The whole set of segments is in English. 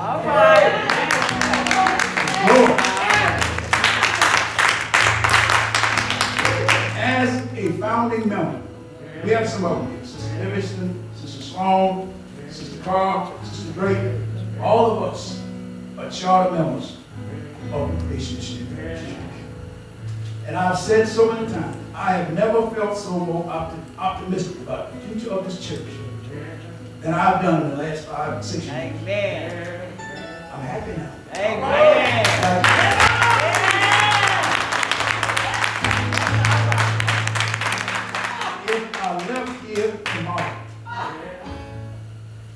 All right. As a founding member, we have some of here. Sister Livingston, Sister Sloan, Sister Carl, Sister Drake, all of us are charter members of the Relationship Church. And I've said so many times, I have never felt so more opti- optimistic about the future of this church than I've done in the last five, six years. Amen. I'm happy now. Amen. If I left here tomorrow,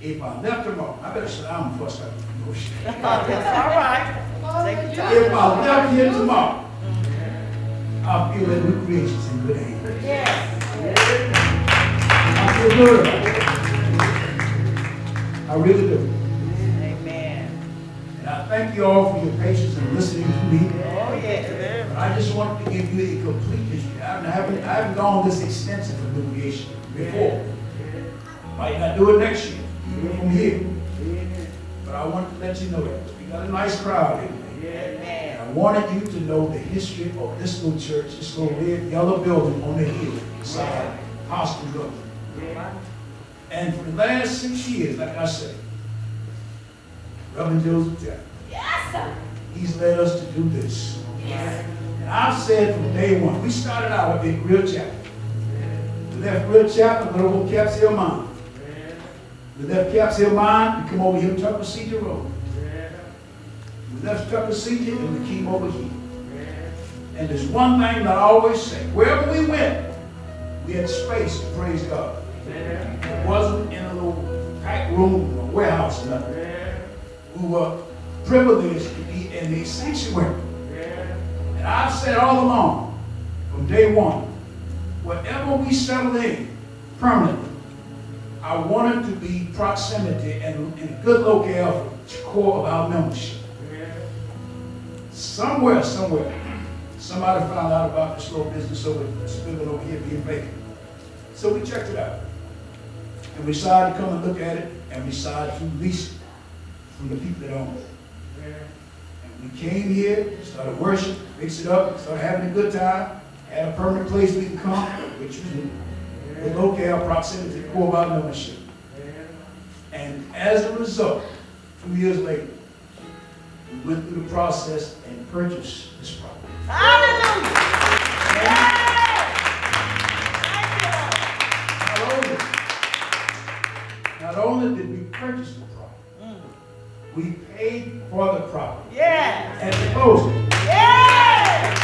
if I left tomorrow, I better sit down before I start. That's all right. Take your time. If I left here tomorrow, I feel that new creation's in good hands. Yes. I feel good. I really do. Amen. And I thank you all for your patience and listening to me. Oh. But I just wanted to give you a complete history. I haven't, I haven't gone this extensive for new creation before. Might not do it next year, even from here. But I wanted to let you know that. We got a nice crowd here. And. I wanted you to know the history of this little church, this little red, yellow building on the hill beside Hospital. And for the last six years, like I said, Reverend Joseph Jack, Yes, sir. he's led us to do this. And I've said from day one, we started out at Real Chapel. We left Real Chapel, went over Capps Hill Mine. We left Capps Hill Mine, we come over here to Tuckasegee Road. We left Tuckasegee and we came over here. And there's one thing that I always say, wherever we went, we had space to praise God. It wasn't in a little tight room or warehouse or nothing. We were privileged to be in a sanctuary. And I've said all along, from day one, wherever we settle in permanently, I want it to be proximity and, and good locale for the core of our membership. Somewhere, somewhere, somebody found out about this little business over, this building over here being vacant. So we checked it out. And we decided to come and look at it, and we decided to lease it from the people that own it. And we came here, started worship, fixed it up, started having a good time, had a permanent place we can come, which was the locale proximity to our membership. And as a result, two years later, we went through the process and purchased this property. Hallelujah. Not only, not only did we purchase property, we paid for the property Yes. at the closing. Yes.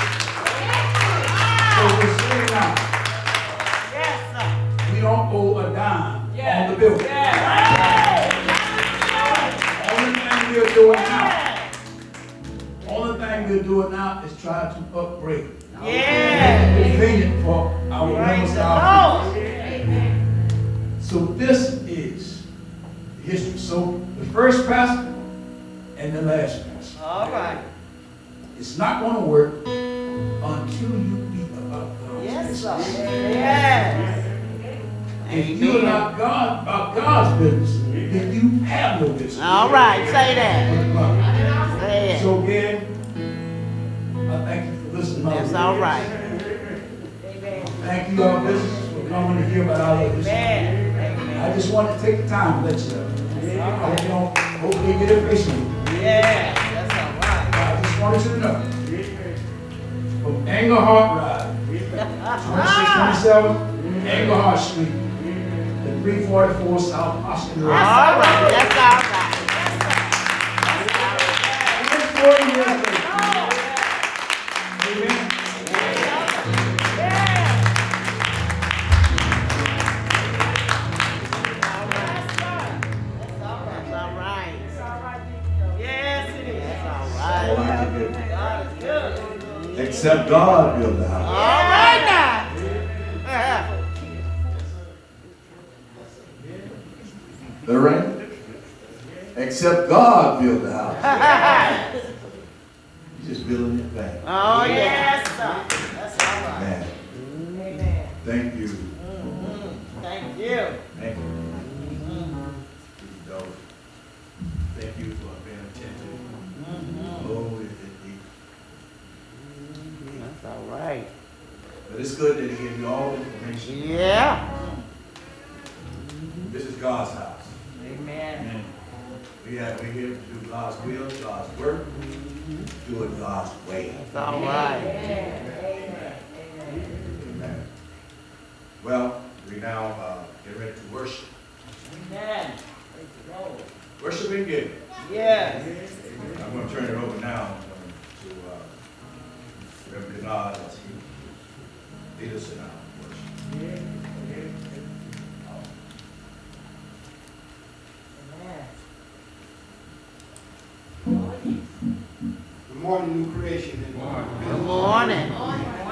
So we're sitting now, Yes, sir. we don't owe a dime on the building. Yes. Only thing we're doing now, only thing we're doing now is try to upgrade it. Yes. Convenient for our members. our So this is history. So the first pastor and the last pastor. All right. It's not going to work until you be about God's Yes, business. sir. Yes. If you're not God about God's business, then you have no business. All right. Say that. Say it. So again, I thank you for listening. That's all right. Thank you, all business, for coming to hear about our business. Amen. I just want to take the time to let you know. I hope you don't, hopefully you get impatient. Yeah. That's all right. I just wanted you to know. From Englehart Ride, twenty-six twenty-seven, Englehart Street, three forty-four South Austin Road. All right. That's all right. Almost forty years later. Amen. Except God build the All house. right now. The rain. Except God build the house. You're just building it back. Oh, yes, sir. Good that he gave you all the information. Yeah. This is God's house. Amen. We have, we're here to do God's will, God's work, do it God's way. That's all right. Amen. Well, we now, uh, get ready to worship. Amen. Let's go. Worship and giving. Yes. I'm gonna turn it over now to, uh, Reverend Denard as he lead us in our worship. Good morning, new creation. and Good morning.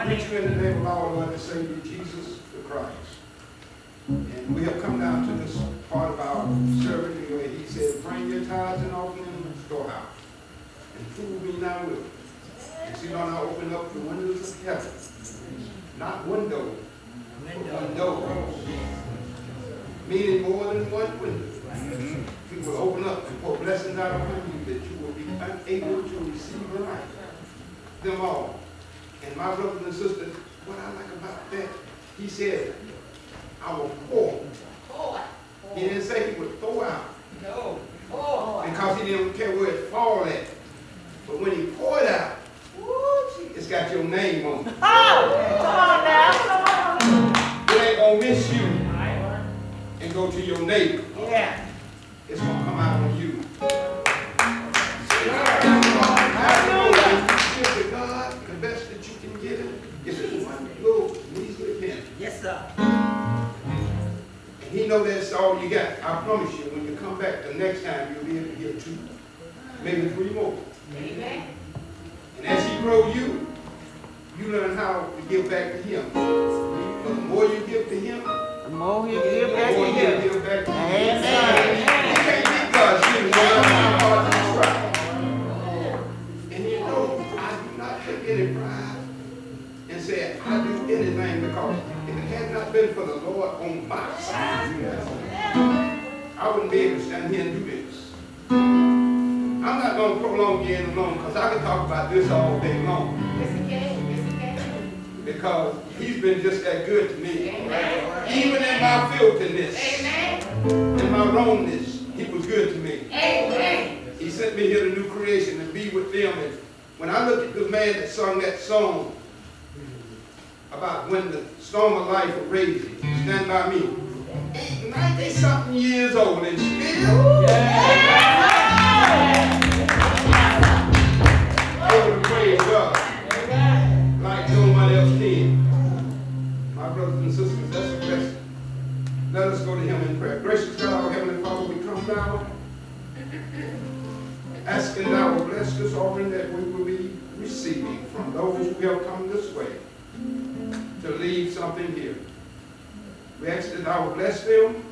Greet you in the name of our Lord and Savior Jesus the Christ. And we have come down to this part of our service where he said, bring your tithes and offering in the storehouse. And prove me now with it. And see, Lord, I open up the windows of heaven. Not window, but windows. Meaning more than one window. He will open up and pour blessings out upon you that you will be unable to receive the life. Them all. And my brothers and sisters, what I like about that, he said, I will pour. He didn't say he would throw out. No. Because he didn't care where it fall at. But when he poured out, it's got your name on it. Oh, come on now. It ain't gonna miss you and go to your neighbor. Yeah. It's gonna come out on you. God the best that you can give him. If it's one little measly penny. Yes, sir. And he know that's all you got. I promise you, when you come back the next time, you'll be able to give two, maybe three more. As he grow you, you learn how to give back to him. But the more you give to him, The more he the give back more to he'll you. give back to you. Amen. You can't get God's without my heart to try. And you know, I do not take any pride and say I do anything because if it had not been for the Lord on my side, I wouldn't be able to stand here and do this. I'm not going to prolong you any longer because I can talk about this all day long because he's been just that good to me. Even in my filthiness, in my wrongness, he was good to me. He sent me here to new creation and be with them. And when I look at the man that sung that song about when the storm of life will raise you, stand by me. 90 something years old and still able Gracious God, our Heavenly Father, we come now asking thou will bless this offering that we will be receiving from those who have come this way to leave something here. We ask that thou will bless them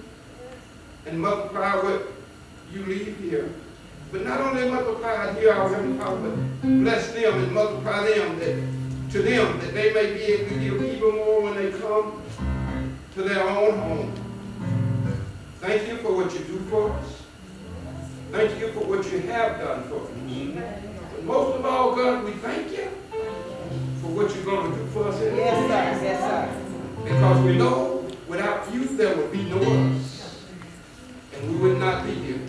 and multiply what you leave here. But not only multiply here, our Heavenly Father, but bless them and multiply them that, to them that they may be able to give even more when they come to their own home. Thank you for what you do for us. Thank you for what you have done for us. But most of all, God, we thank you for what you're going to do for us. Yes, sir. Yes, sir. because we know without you there would be no us. And we would not be here.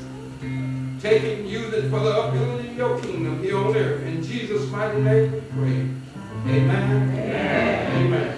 Taking you for the upbuilding of your kingdom here on earth. In Jesus' mighty name we pray. Amen. Amen. Amen.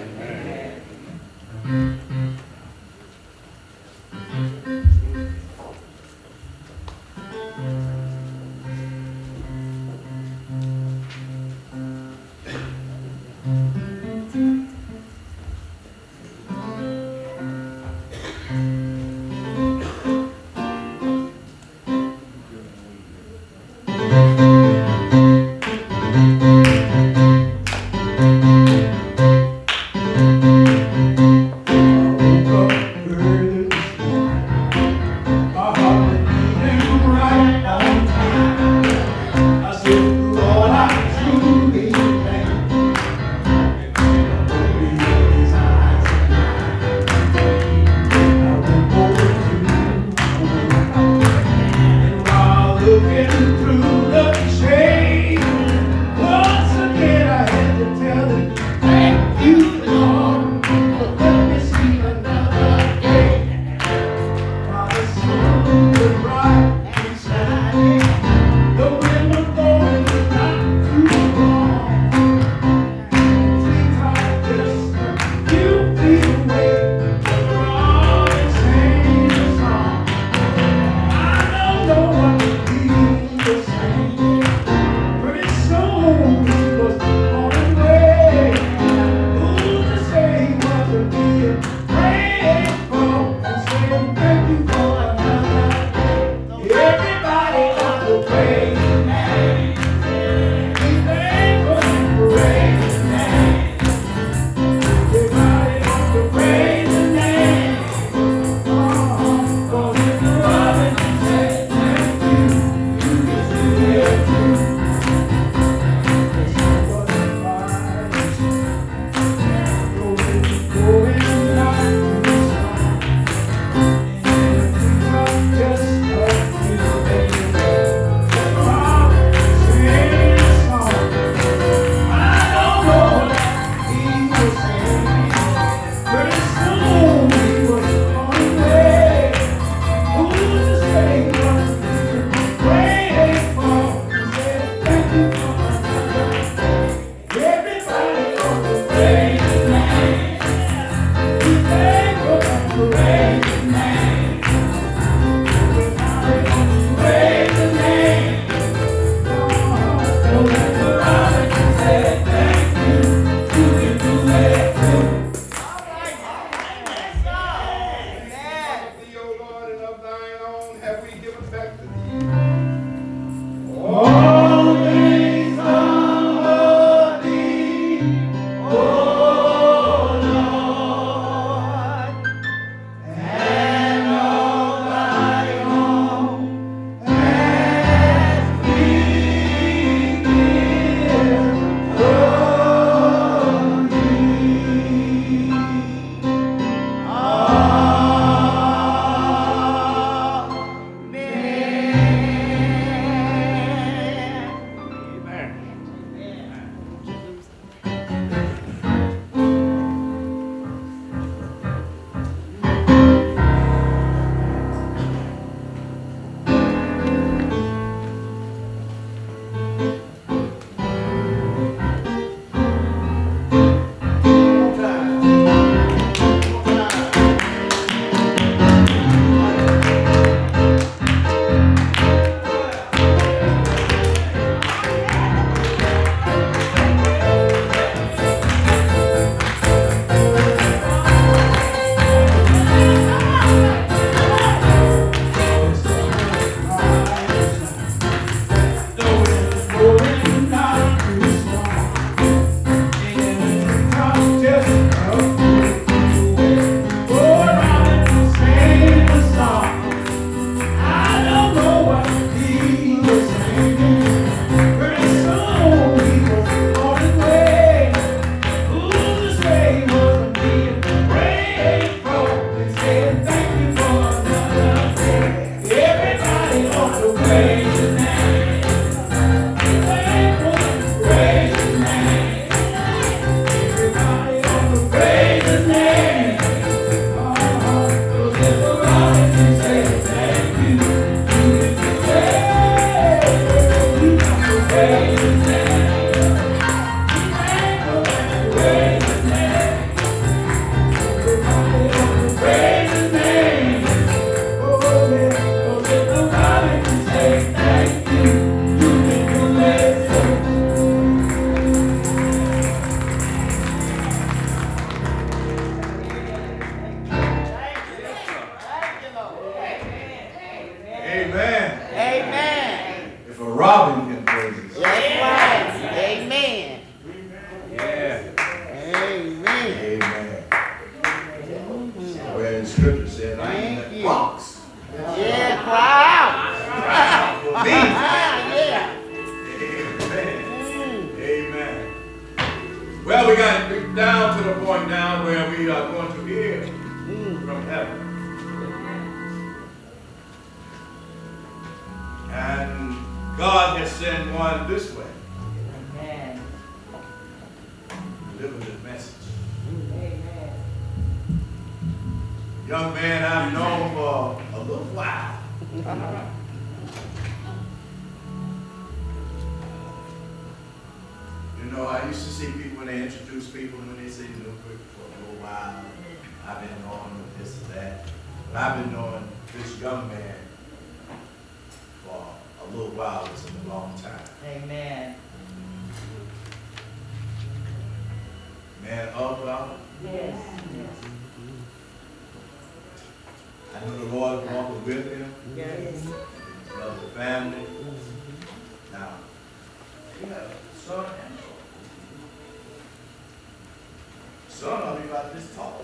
about this tall.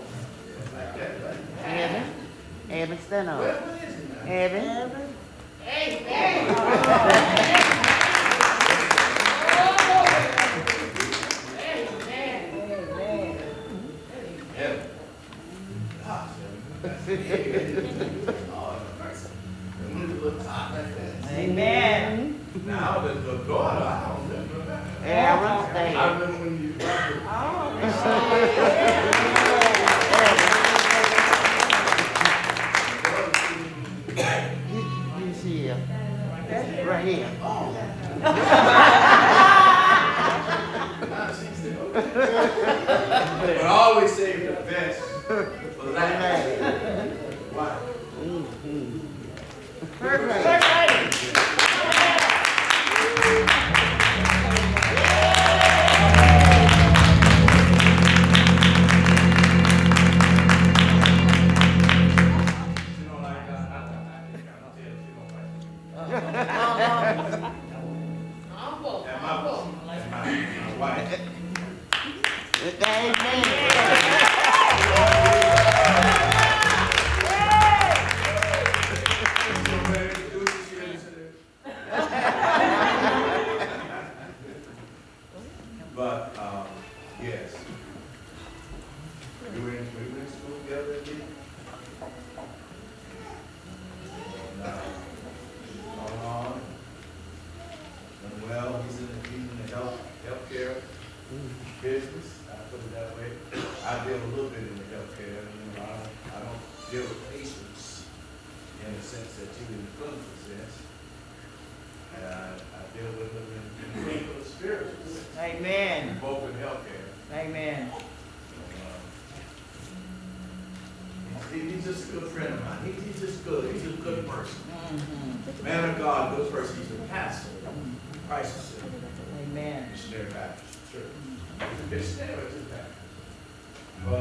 Evan? Evan, Steno, Evan? Evan? Hey, hey!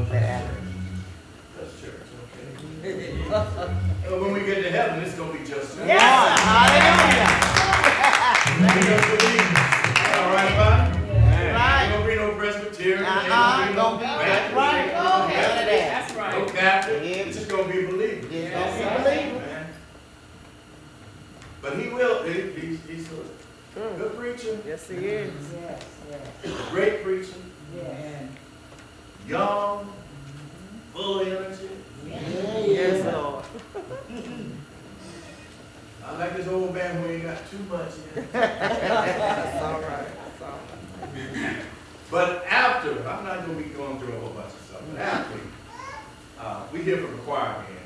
little bit after. That's true. okay. When we get to heaven, it's gonna be just. Yes, hallelujah. All right, Bob? Right. Don't be no Presbyterian. Uh-uh, don't be That's right. That's right. No Catholic. It's just gonna be believers. It's gonna be believers. But he will, he, he's, he's good. Good preacher. Yes, he is. Yes, yes. Great too much. That's all right, that's all right. But after, I'm not gonna be going through a whole bunch of stuff, but after, uh, we hear from the choir again.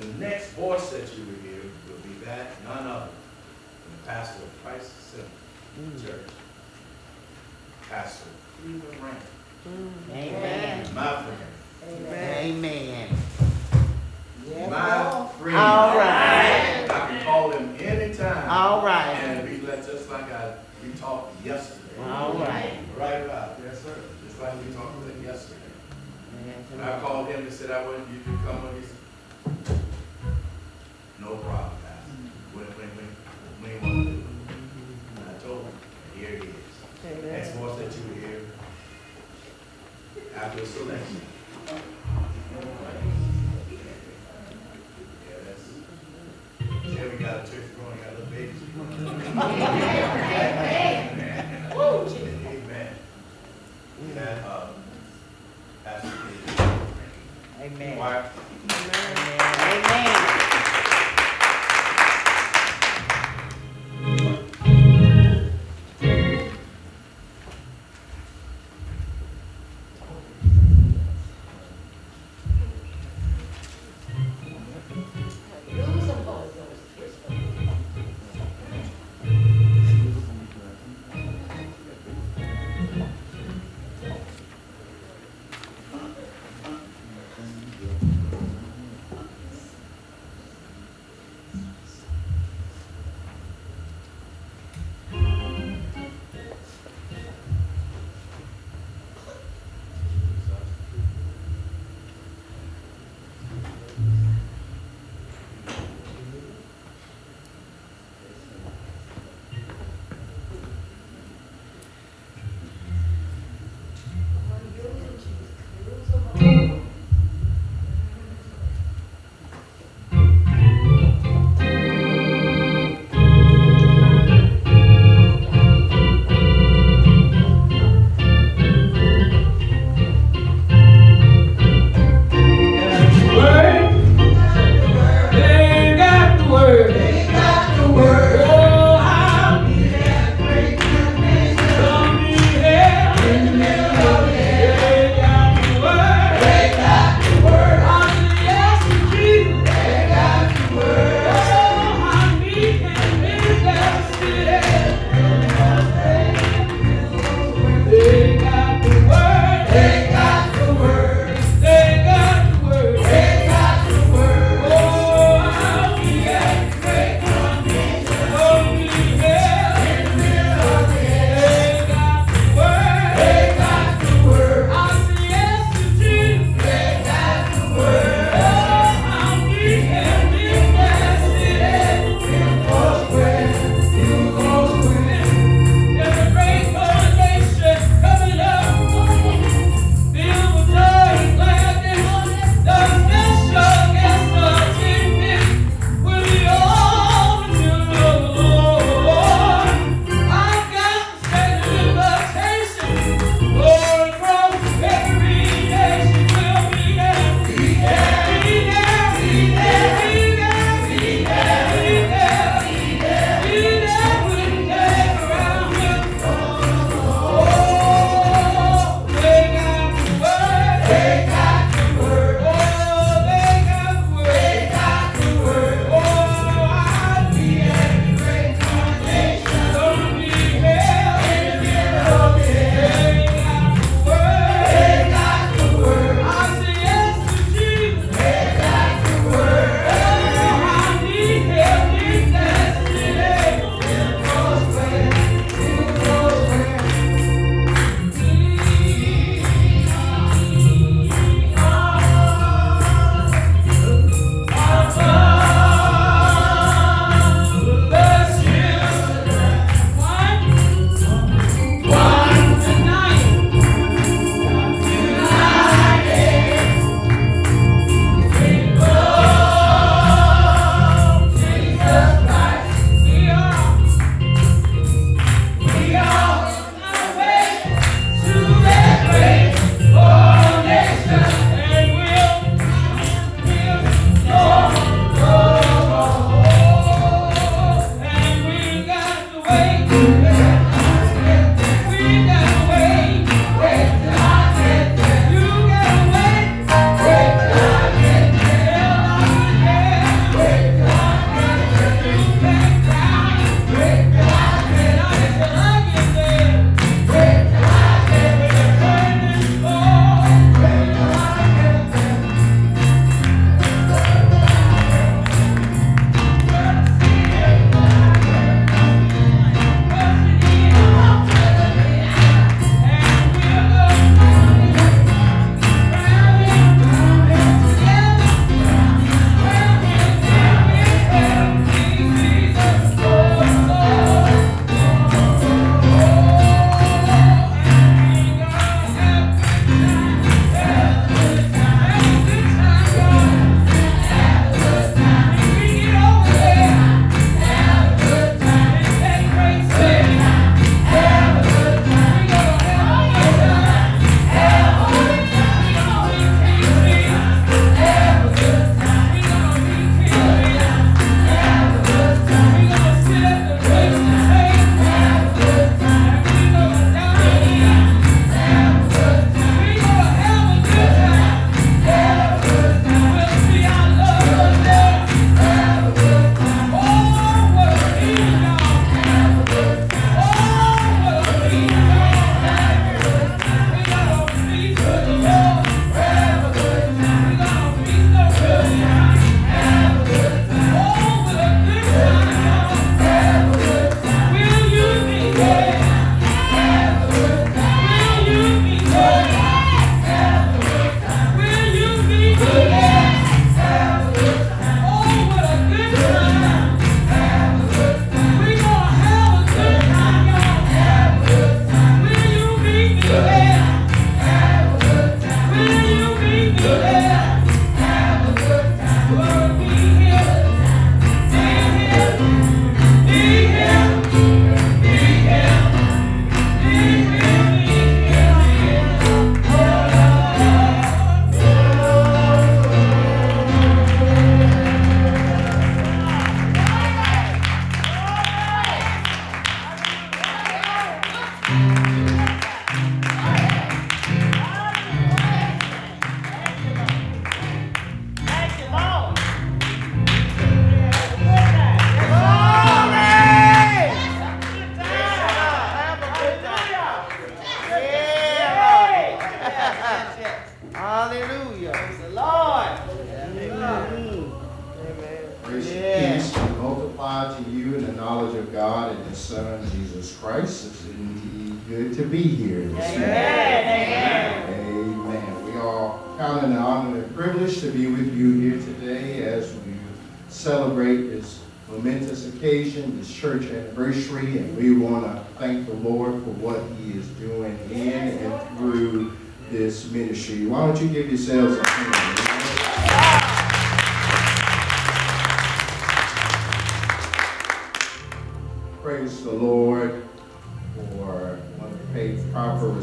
The next voice that you will hear will be that, none other than the pastor of Christ Assembly mm. Church, Pastor Cleveland Randall, mm. Amen. my friend, Amen. Amen. my friend. All right. finally talked with him yesterday. And I called him and said, I want you to come on. He said, no problem, guys. Mm-hmm. When, when, when, when you want to do it. And I told him, here it is. Amen. Next voice that you here after the selection. Yeah, that's, yeah, we got a church growing, got little babies. Amen. Choir. Amen.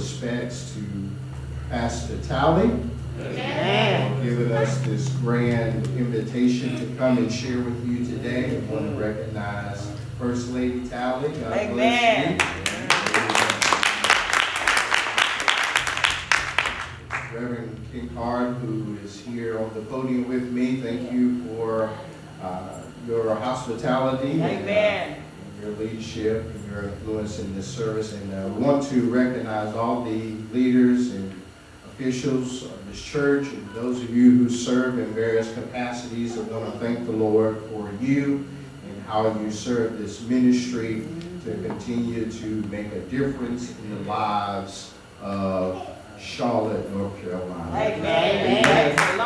Respects to Pastor Tally Amen. for giving us this grand invitation to come and share with you today. I want to recognize First Lady Tally. God bless Amen. you. Reverend King Hart, who is here on the podium with me, thank you for uh, your hospitality. and, uh, Amen. your leadership and your influence in this service. And uh, we want to recognize all the leaders and officials of this church and those of you who serve in various capacities. I want to thank the Lord for you and how you serve this ministry to continue to make a difference in the lives of Charlotte, North Carolina. Amen. Praise the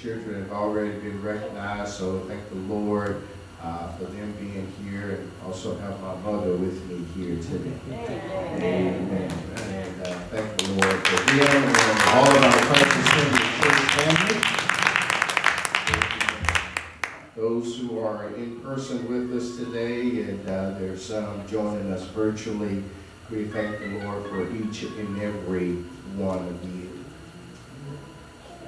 children have already been recognized, so thank the Lord uh, for them being here and also have my mother with me here today. Amen. And uh, thank the Lord for them and all of our Henry Church family. Those who are in person with us today and uh, there's some joining us virtually, we thank the Lord for each and every one of you.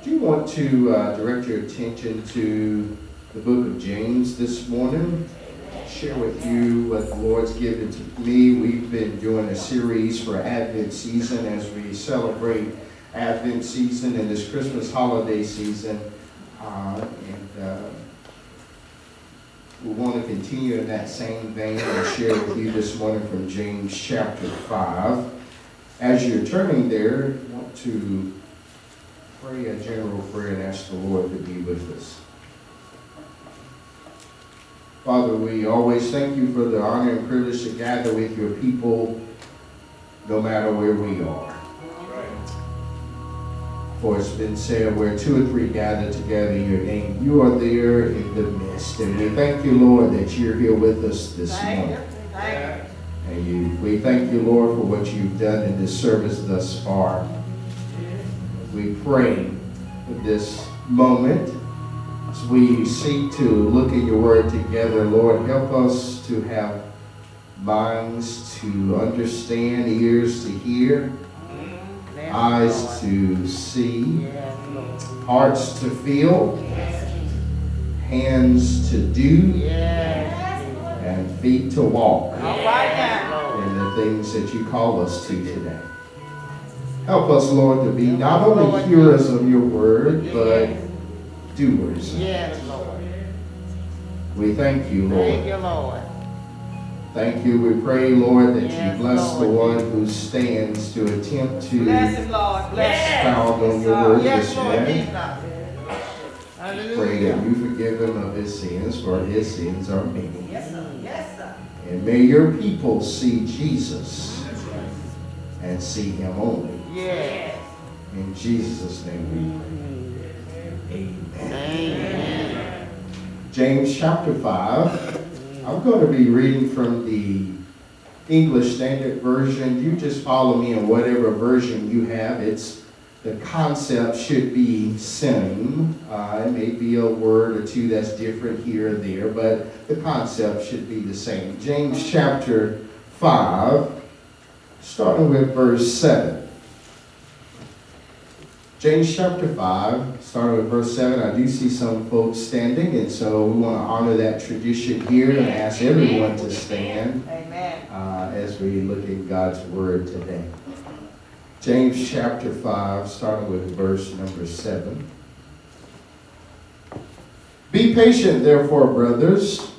Do want to uh, direct your attention to the book of James this morning? Share with you what the Lord's given to me. We've been doing a series for Advent season as we celebrate Advent season and this Christmas holiday season. Uh, and uh, we want to continue in that same vein and share with you this morning from James chapter 5. As you're turning there, I want to pray a general prayer and ask the Lord to be with us. Father, we always thank you for the honor and privilege to gather with your people no matter where we are. For it's been said, where two or three gather together in your name, you are there in the midst. And we thank you, Lord, that you're here with us this Thank morning. you. Thank you. And you, we thank you, Lord, for what you've done in this service thus far. We pray for this moment as we seek to look at your word together. Lord, help us to have minds to understand, ears to hear, eyes to see, hearts to feel, hands to do, and feet to walk. All right now, Lord. and the things that you call us to today. Help us, Lord, to be not only hearers of your word, but doers. Yes, Lord. We thank you, Lord. Thank you, Lord. Thank you. We pray, Lord, that you Yes, bless the one who stands to attempt to Bless him, Lord. Bless expound on your word Yes, this morning. Pray that you forgive him of his sins, for his sins are many. Yes, sir. Yes, sir. And may your people see Jesus and see him only. Yes. In Jesus' name we pray. Amen. James chapter 5. I'm going to be reading from the English Standard Version. You just follow me in whatever version you have. It's the concept should be same. Uh, it may be a word or two that's different here and there, but the concept should be the same. James chapter 5, starting with verse 7. James chapter 5, starting with verse 7. I do see some folks standing, and so we want to honor that tradition here and ask everyone to stand Amen. uh, as we look at God's word today. James chapter 5, starting with verse number 7. Be patient, therefore, brothers,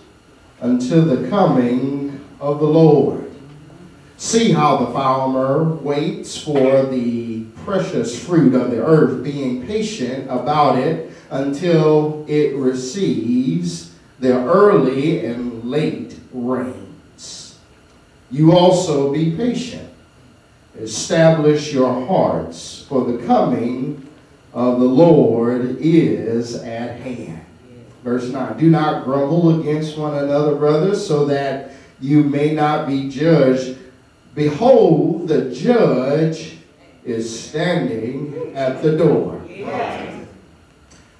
until the coming of the Lord. See how the farmer waits for the precious fruit of the earth, being patient about it until it receives the early and late rains. You also be patient. Establish your hearts, for the coming of the Lord is at hand. Verse 9 Do not grumble against one another, brothers, so that you may not be judged. Behold, the judge is standing at the door.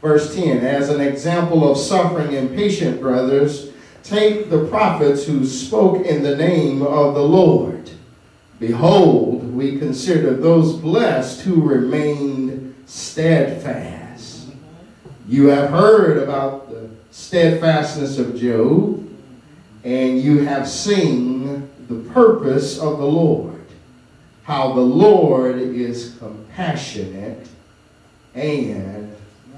Verse 10 As an example of suffering and patient, brothers, take the prophets who spoke in the name of the Lord. Behold, we consider those blessed who remained steadfast. You have heard about the steadfastness of Job, and you have seen the purpose of the Lord, how the Lord is compassionate and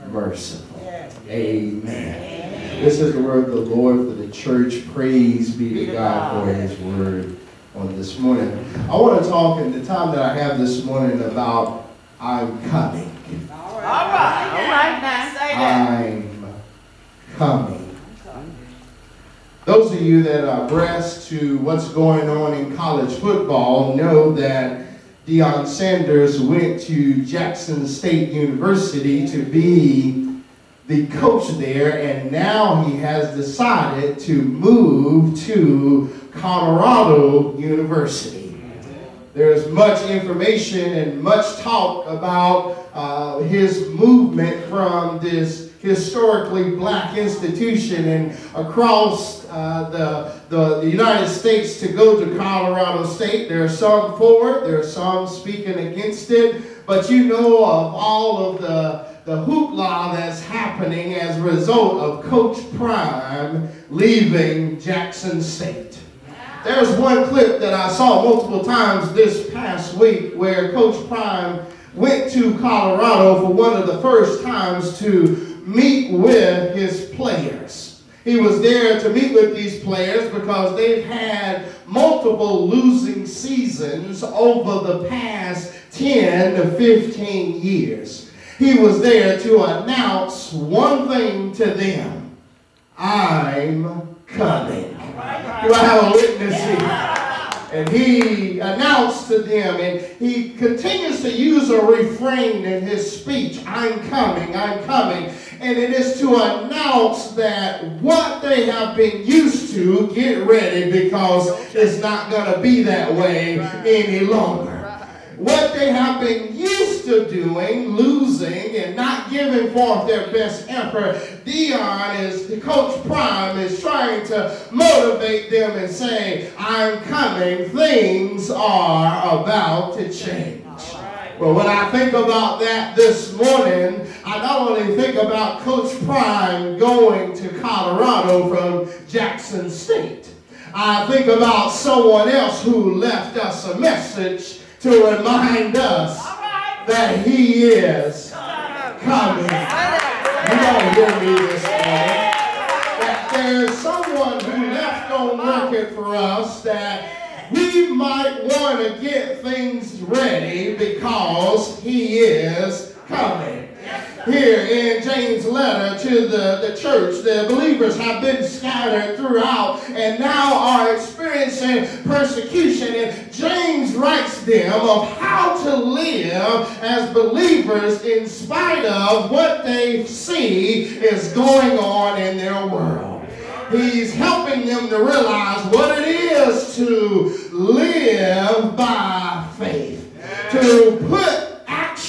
merciful. Amen. This is the word of the Lord for the church. Praise be to God for his word on this morning. I want to talk in the time that I have this morning about I'm coming. All right. All right now. Say that. I'm coming. Those of you that are abreast to what's going on in college football know that Deion Sanders went to Jackson State University to be the coach there, and now he has decided to move to Colorado University. There's much information and much talk about uh, his movement from this historically black institution and across uh, the, the, the United States to go to Colorado State. There are some for it, there are some speaking against it, but you know of all of the, the hoopla that's happening as a result of Coach Prime leaving Jackson State. There's one clip that I saw multiple times this past week where Coach Prime went to Colorado for one of the first times to meet with his players. He was there to meet with these players because they've had multiple losing seasons over the past 10 to 15 years. He was there to announce one thing to them I'm coming. Do I have a witness here? And he announced to them, and he continues to use a refrain in his speech I'm coming, I'm coming. And it is to announce that what they have been used to, get ready because it's not going to be that way any longer what they have been used to doing, losing and not giving forth their best effort, Deion is, coach Prime is trying to motivate them and say, I'm coming, things are about to change. Well, when I think about that this morning, I not only think about Coach Prime going to Colorado from Jackson State, I think about someone else who left us a message to remind us that he is coming. You don't hear me this morning. That there's someone who left on record for us that we might want to get things ready because he is coming. Here in James' letter to the, the church, the believers have been scattered throughout and now are experiencing persecution. And James writes them of how to live as believers in spite of what they see is going on in their world. He's helping them to realize what it is to live by faith, to put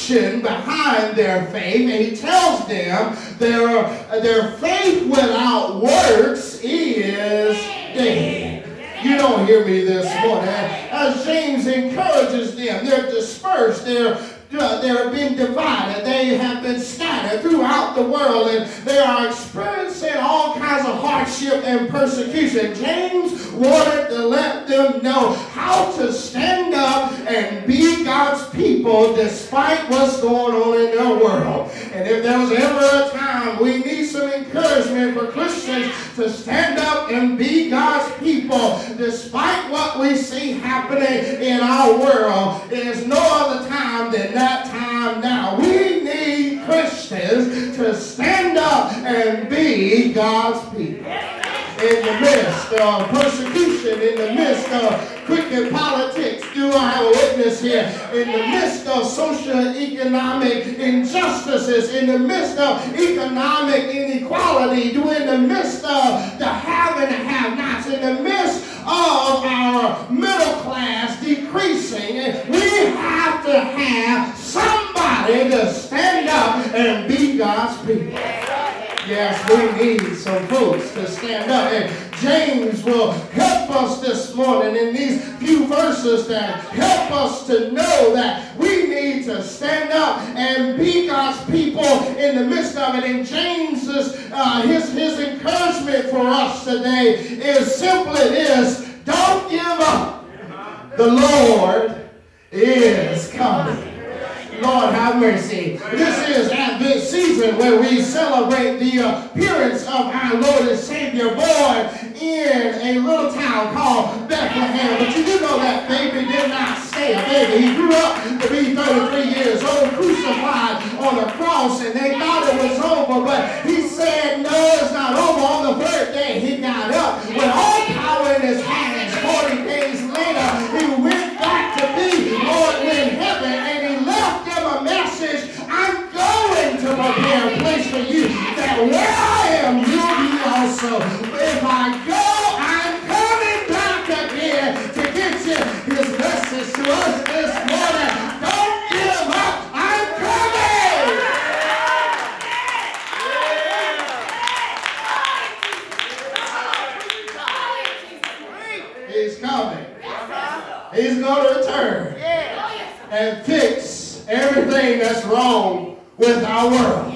action behind their faith, and he tells them their, their faith without works is dead. You don't hear me this morning. As James encourages them, they're dispersed, they're they're being divided. They have been scattered throughout the world and they are experiencing all kinds of hardship and persecution. James wanted to let them know how to stand up and be God's people despite what's going on in their world. And if there was ever a time we need some encouragement for Christians to stand up and be God's people despite what we see happening in our world, it is no other time than that time now. We Christians to stand up and be God's people. In the midst of persecution, in the midst of crooked politics, do I have a witness here? In the midst of social economic injustices, in the midst of economic inequality, do in the midst of the have and have-nots, in the midst of our middle class decreasing, we have to have somebody to stand up and be God's people. Yes, we need some folks to stand up. And James will help us this morning in these few verses that help us to know that we need to stand up and be God's people in the midst of it. And James's uh, his his encouragement for us today is simply this: Don't give up. The Lord is coming. Lord have mercy. This is Advent season where we celebrate the appearance of our Lord and Savior born in a little town called Bethlehem. But you do know that baby did not stay a baby. He grew up to be 33 years old, crucified on the cross, and they thought it was over. But he said, no, it's not over. On the third day, he for you, that where I am, you'll be also. If I go, I'm coming back again to get you. His message to us this morning, don't give up. I'm coming. He's coming. He's going to return and fix everything that's wrong with our world.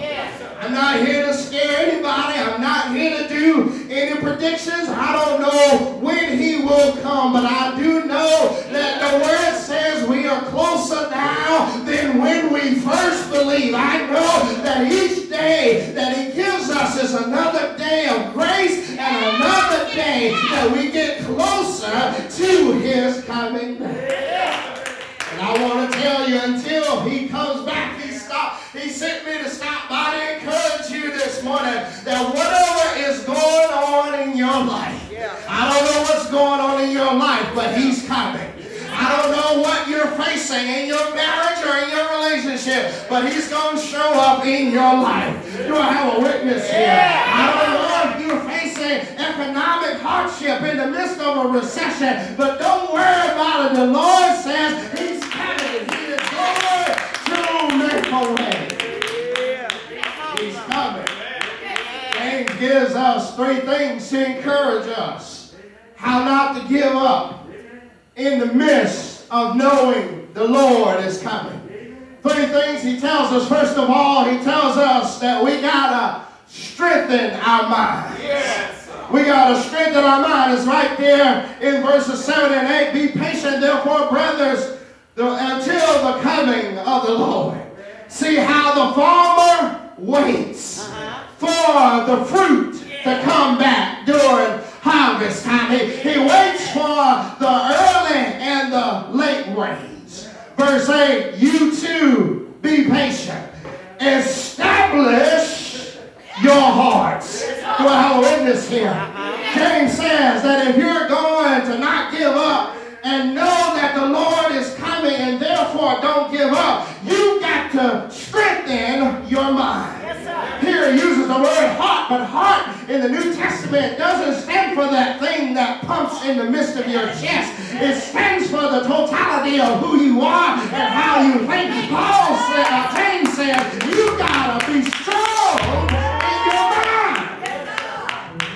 Not here to scare anybody. I'm not here to do any predictions. I don't know when he will come, but I do know that the word says we are closer now than when we first believed. I know that each day that he gives us is another day of grace and another day that we get closer to his coming back. And I want to tell you, until he comes back, he stopped. He sent me to stop by to encourage you this morning that whatever is going on in your life, I don't know what's going on in your life, but he's coming. I don't know what you're facing in your marriage or in your relationship, but he's going to show up in your life. Do I have a witness here? I don't know if you're facing economic hardship in the midst of a recession, but don't worry about it. The Lord says he's coming. He is going to make a way. He's coming. James gives us three things to encourage us how not to give up in the midst of knowing the Lord is coming. Three things he tells us. First of all, he tells us that we gotta strengthen our mind. We gotta strengthen our mind. It's right there in verses 7 and 8. Be patient, therefore, brothers, the- until the coming of the Lord. See how the farmer waits for the fruit to come back during harvest time. He, he waits for the early and the late rains. Verse 8, you too be patient. Establish your hearts. Do I have a witness here? James says that if you're going to not give up and know that the Lord is coming and therefore don't give up, you got to strengthen your mind. Here he uses the word heart, but heart in the New Testament doesn't stand for that thing that pumps in the midst of your chest. It stands for the totality of who you are and how you think. Paul said, uh, James says, you gotta be strong in your mind.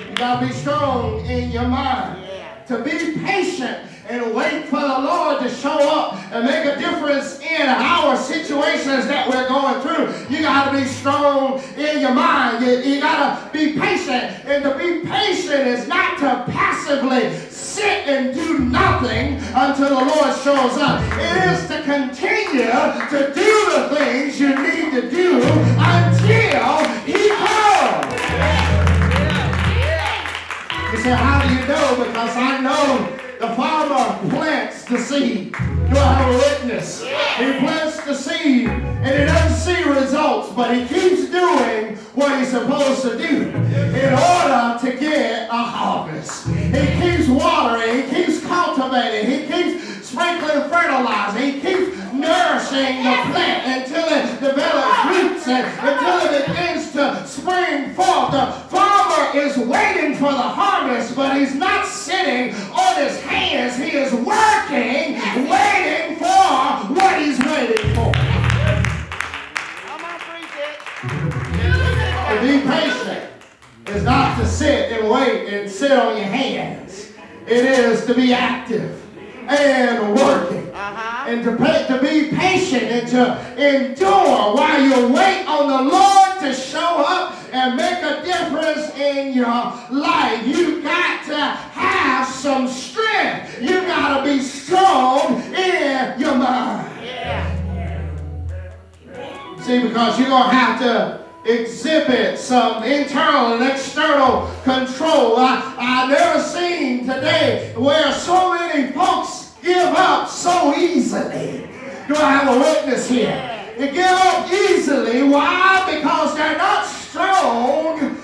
You gotta be strong in your mind. To be patient and wait for the Lord to show up and make a difference in our situations that we're going through. You got to be strong in your mind. You, you got to be patient. And to be patient is not to passively sit and do nothing until the Lord shows up. It is to continue to do the things you need to do until He comes. You say, how do you know? Because I know the farmer plants the seed. Do I have a witness? He plants the seed and he doesn't see results, but he keeps doing what he's supposed to do in order to get a harvest. He keeps watering, he keeps cultivating, he keeps sprinkling fertilizer, he keeps nourishing the plant until it develops and until it begins to spring forth. The farmer is waiting for the harvest, but he's not sitting on his hands. He is working, waiting for what he's waiting for. To be patient is not to sit and wait and sit on your hands. It is to be active and working. Uh-huh. And to, pay, to be patient and to endure while you wait on the Lord to show up and make a difference in your life. You got to have some strength. You got to be strong in your mind. Yeah. See, because you're going to have to exhibit some internal and external control. I, I never seen today where so many folks give up so easily. Do I have a witness here? They give up easily. Why? Because they're not strong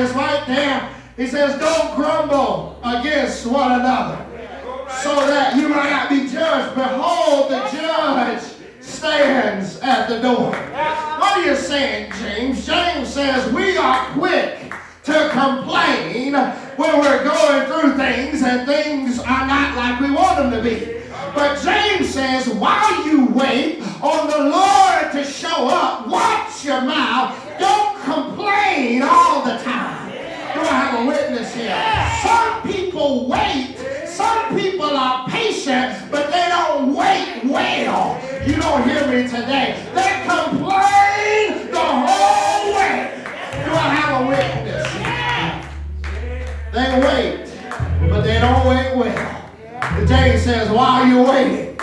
Verse 9 is right there. He says, Don't grumble against one another, so that you might not be judged. Behold, the judge stands at the door. What are you saying, James? James says we are quick to complain when we're going through things and things are not like we want them to be. But James says, while you wait on the Lord to show up, watch your mouth. Don't complain all the time. Do I have a witness here? Some people wait. Some people are patient, but they don't wait well. You don't hear me today. They complain the whole way. Do I have a witness? They wait, but they don't wait well. The James says, while you're waiting,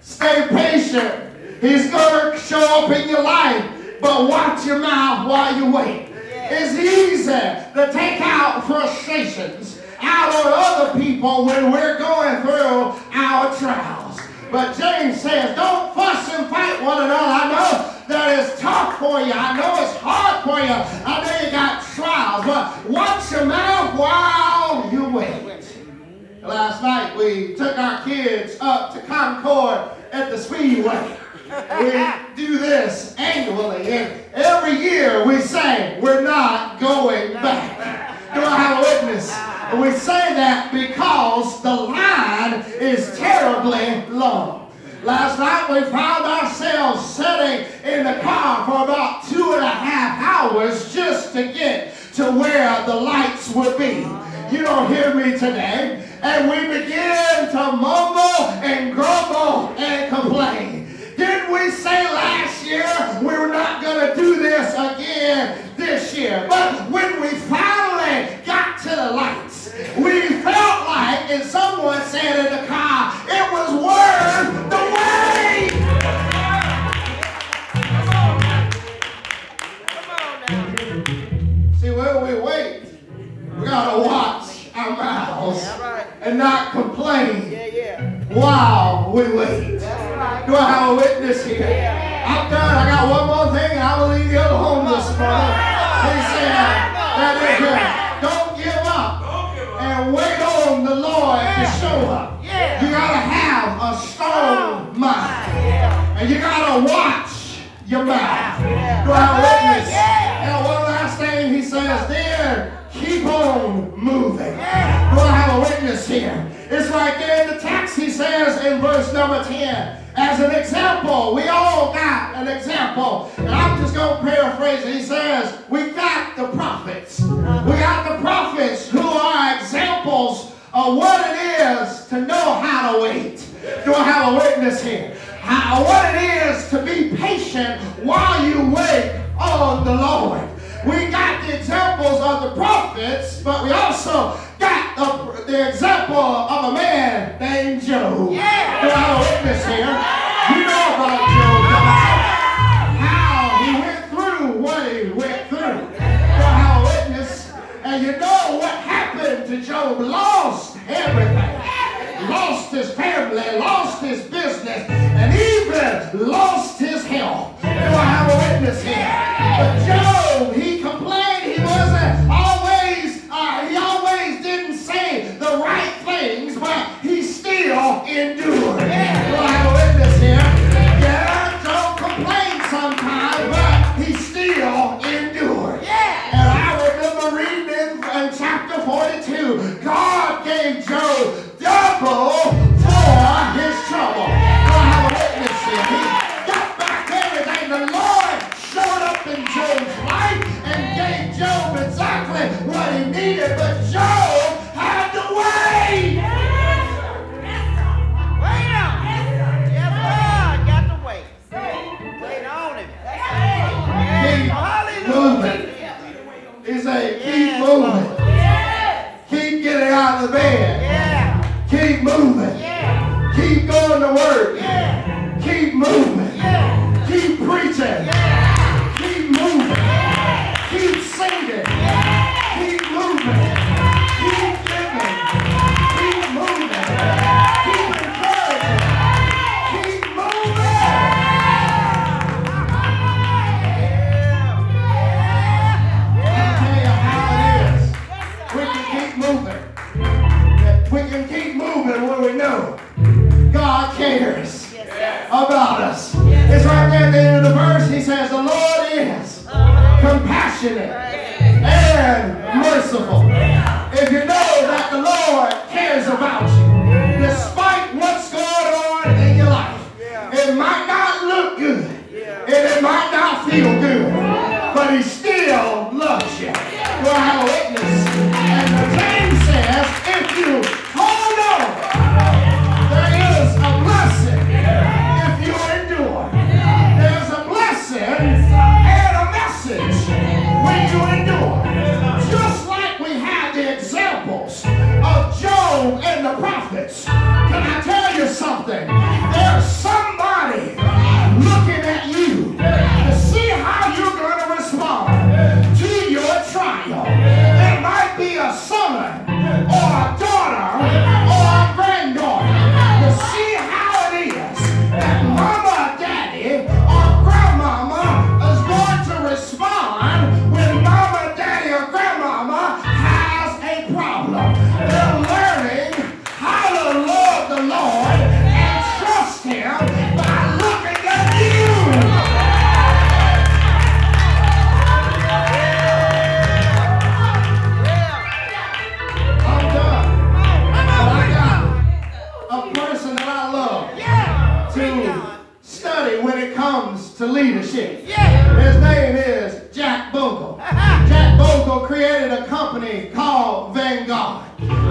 stay patient. He's going to show up in your life, but watch your mouth while you wait. It's easy to take out frustrations out on other people when we're going through our trials. But James says, don't fuss and fight one another. I know that it's tough for you. I know it's hard for you. I know you got trials, but watch your mouth while you wait. Last night we we took our kids up to Concord at the Speedway. We do this annually, and every year we say, We're not going back. Do I have a witness? We say that because the line is terribly long. Last night we found ourselves sitting in the car for about two and a half hours just to get to where the lights would be. You don't hear me today. And we begin to mumble and grumble and complain. Didn't we say last year we were not going to do this again this year? But when we finally got to the lights, we felt like, and someone said in the car, it was worth the wait. Come on now. Come on now. See, when we wait, we gotta watch our mouths and not complain while we wait. Do I have a witness here? I'm done. I got one more thing, and I will leave you alone this morning. He said that if don't give up and wait on the Lord to show up, you gotta have a strong oh, mind, and you gotta watch your mouth. Do I have a witness? And one last thing he says, then keep on moving. Do I have a witness here? It's right there in the text. He says in verse number 10, as an example, we all got an example. And I'm just going to paraphrase it. He says, we got the prophets. We got the prophets who are examples of what it is to know how to wait. Do I have a witness here? How, what it is to be patient while you wait on the Lord. We got the examples of the prophets, but we also got the, the example of a man named Job. Do I have a witness here? You know about Job. How he went through what he went through. Do I have a witness? And you know what happened to Job? Lost everything. Lost his family, lost his business, and even lost his health. Do I have a witness here? But Job, still endured. Do I have a witness here? Yeah, Job complained sometimes, but he still endured. And I remember reading in, in chapter 42, God keep moving. Keep getting out of the bed.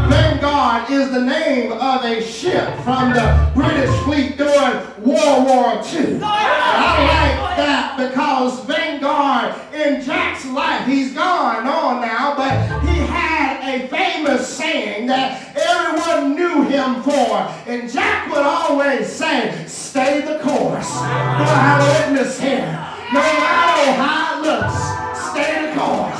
Vanguard. Is the name of a ship from the British fleet during World War II. I like that because Vanguard in Jack's life, he's gone on now, but he had a famous saying that everyone knew him for. And Jack would always say, stay the course. Do I witness here? No matter how it looks, stay the course.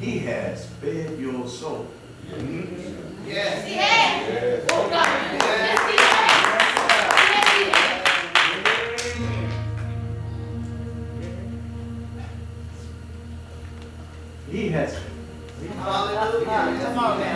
He has fed your soul. Yes. Yes. Yes. Oh God. Yes. He has. Hallelujah. Come on, man.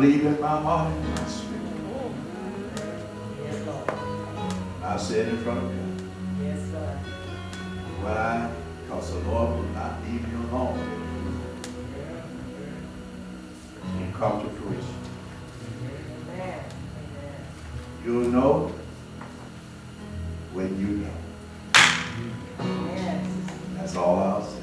Believe in my heart and my spirit. Yes, Lord. I said in front of him, Yes, sir. why? Because the Lord will not leave you alone. And come to fruition. Amen. You'll know when you know. Yes. That's all I'll say.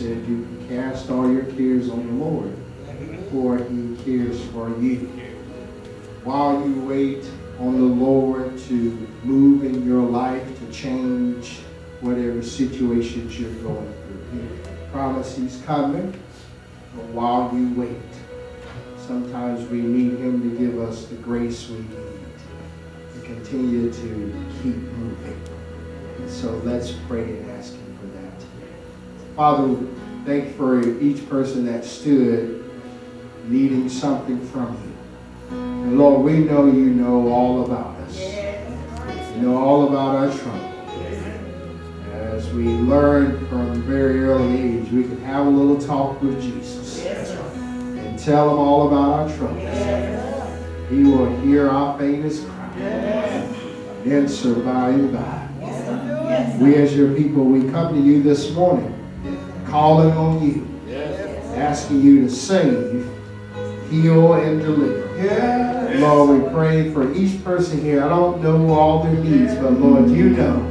Said you cast all your cares on the Lord, for he cares for you. While you wait on the Lord to move in your life, to change whatever situations you're going through, he promised he's coming. But while you wait, sometimes we need him to give us the grace we need to continue to keep moving. And so let's pray and ask Him for that. Father, thank you for each person that stood needing something from you. And Lord, we know you know all about us. You know all about our trouble. As we learned from a very early age, we can have a little talk with Jesus and tell him all about our troubles. He will hear our faintest cry. And by. We as your people, we come to you this morning, calling on you, asking you to save, heal, and deliver. Lord, we pray for each person here. I don't know all their needs, but Lord, you know.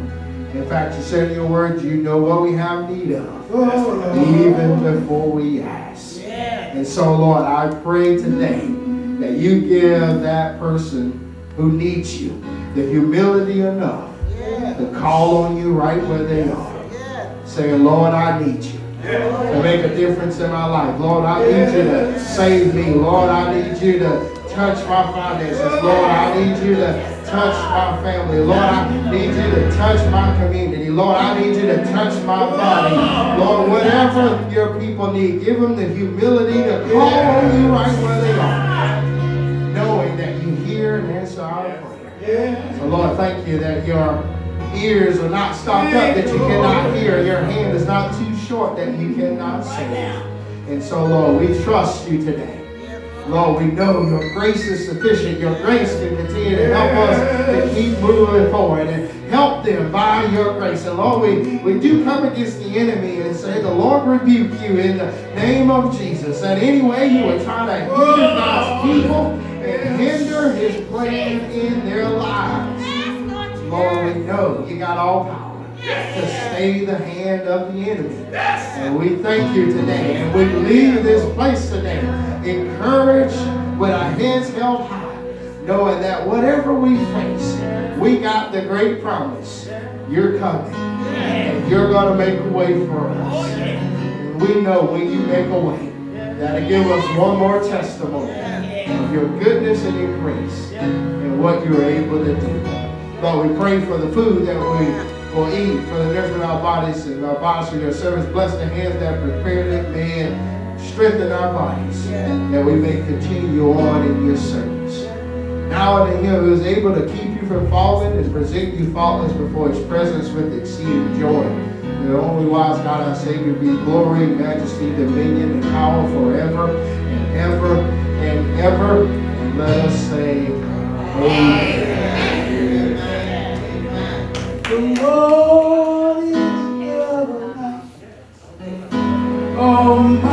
In fact, you said in your word, you know what we have need of, oh, even before we ask. And so, Lord, I pray today that you give that person who needs you the humility enough to call on you right where they are. Saying, Lord, I need you to make a difference in my life. Lord, I need you to save me. Lord, I need you to touch my finances. Lord, I need you to touch my family. Lord, I need you to touch my community. Lord, I need you to touch my body. Lord, whatever your people need, give them the humility to call on you right where they are, knowing that you hear and answer our prayer. So, Lord, thank you that your ears are not stopped up, that you cannot hear. Your hand is not too short, that you cannot save. And so, Lord, we trust you today. Lord, we know your grace is sufficient. Your grace can continue to help us to keep moving forward and help them by your grace. And Lord, we, we do come against the enemy and say, the Lord rebuke you in the name of Jesus. That any way you would try to hinder God's people and hinder his plan in their lives. Lord, we know you got all power to stay the hand of the enemy. And we thank you today. And we leave this place today encouraged with our heads held high, knowing that whatever we face, we got the great promise. You're coming. And you're going to make a way for us. And we know when you make a way, that'll give us one more testimony of your goodness and your grace and what you're able to do. Lord, we pray for the food that we will eat, for the nourishment of our bodies and our bodies for your service. Bless the hands that prepared it, man. Strengthen our bodies that we may continue on in your service. Now unto him who is able to keep you from falling and present you faultless before his presence with exceeding joy. The only wise God our Savior be glory, majesty, dominion, and power forever and ever and ever. And let us say, Amen. Lord is good. Oh,